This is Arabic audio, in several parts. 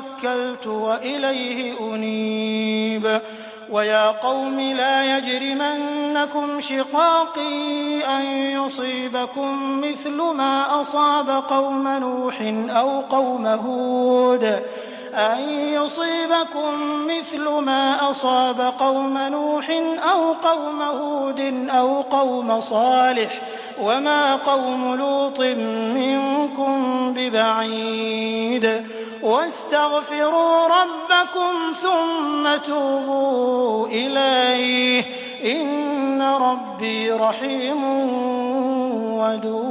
توكلت وإليه أنيب. ويا قوم لا يجرمنكم شقاقي أن يصيبكم مثل ما أصاب قوم نوح أو قوم هود. أن يصيبكم مثل ما أصاب قوم نوح أو قوم هود. أو قوم صالح وما قوم لوط منكم ببعيد واستغفروا ربكم ثم توبوا إليه إن ربي رحيم ودود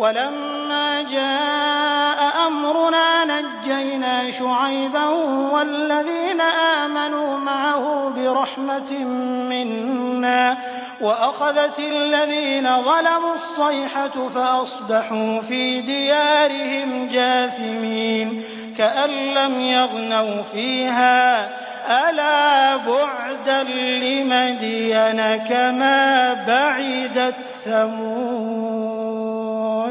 ولما جاء أمرنا نجينا شعيبا والذين آمنوا معه برحمة منا وأخذت الذين ظلموا الصيحة فأصبحوا في ديارهم جاثمين كأن لم يغنوا فيها. ألا بعدا لمدين كما بعدت ثمود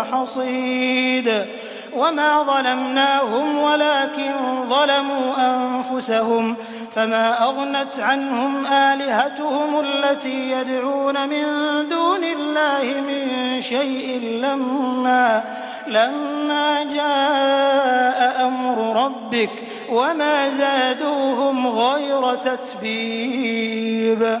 وحصيد وما ظلمناهم ولكن ظلموا أنفسهم فما أغنت عنهم آلهتهم التي يدعون من دون الله من شيء لما لما جاء أمر ربك وما زادوهم غير تتبيب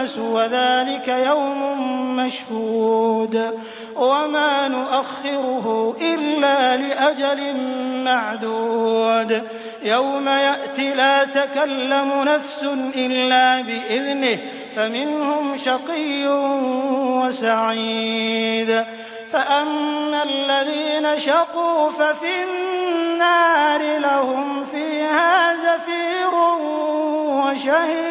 الناس وذلك يوم مشهود وما نؤخره إلا لأجل معدود يوم يأتي لا تكلم نفس إلا بإذنه فمنهم شقي وسعيد فأما الذين شقوا ففي النار لهم فيها زفير وشهيق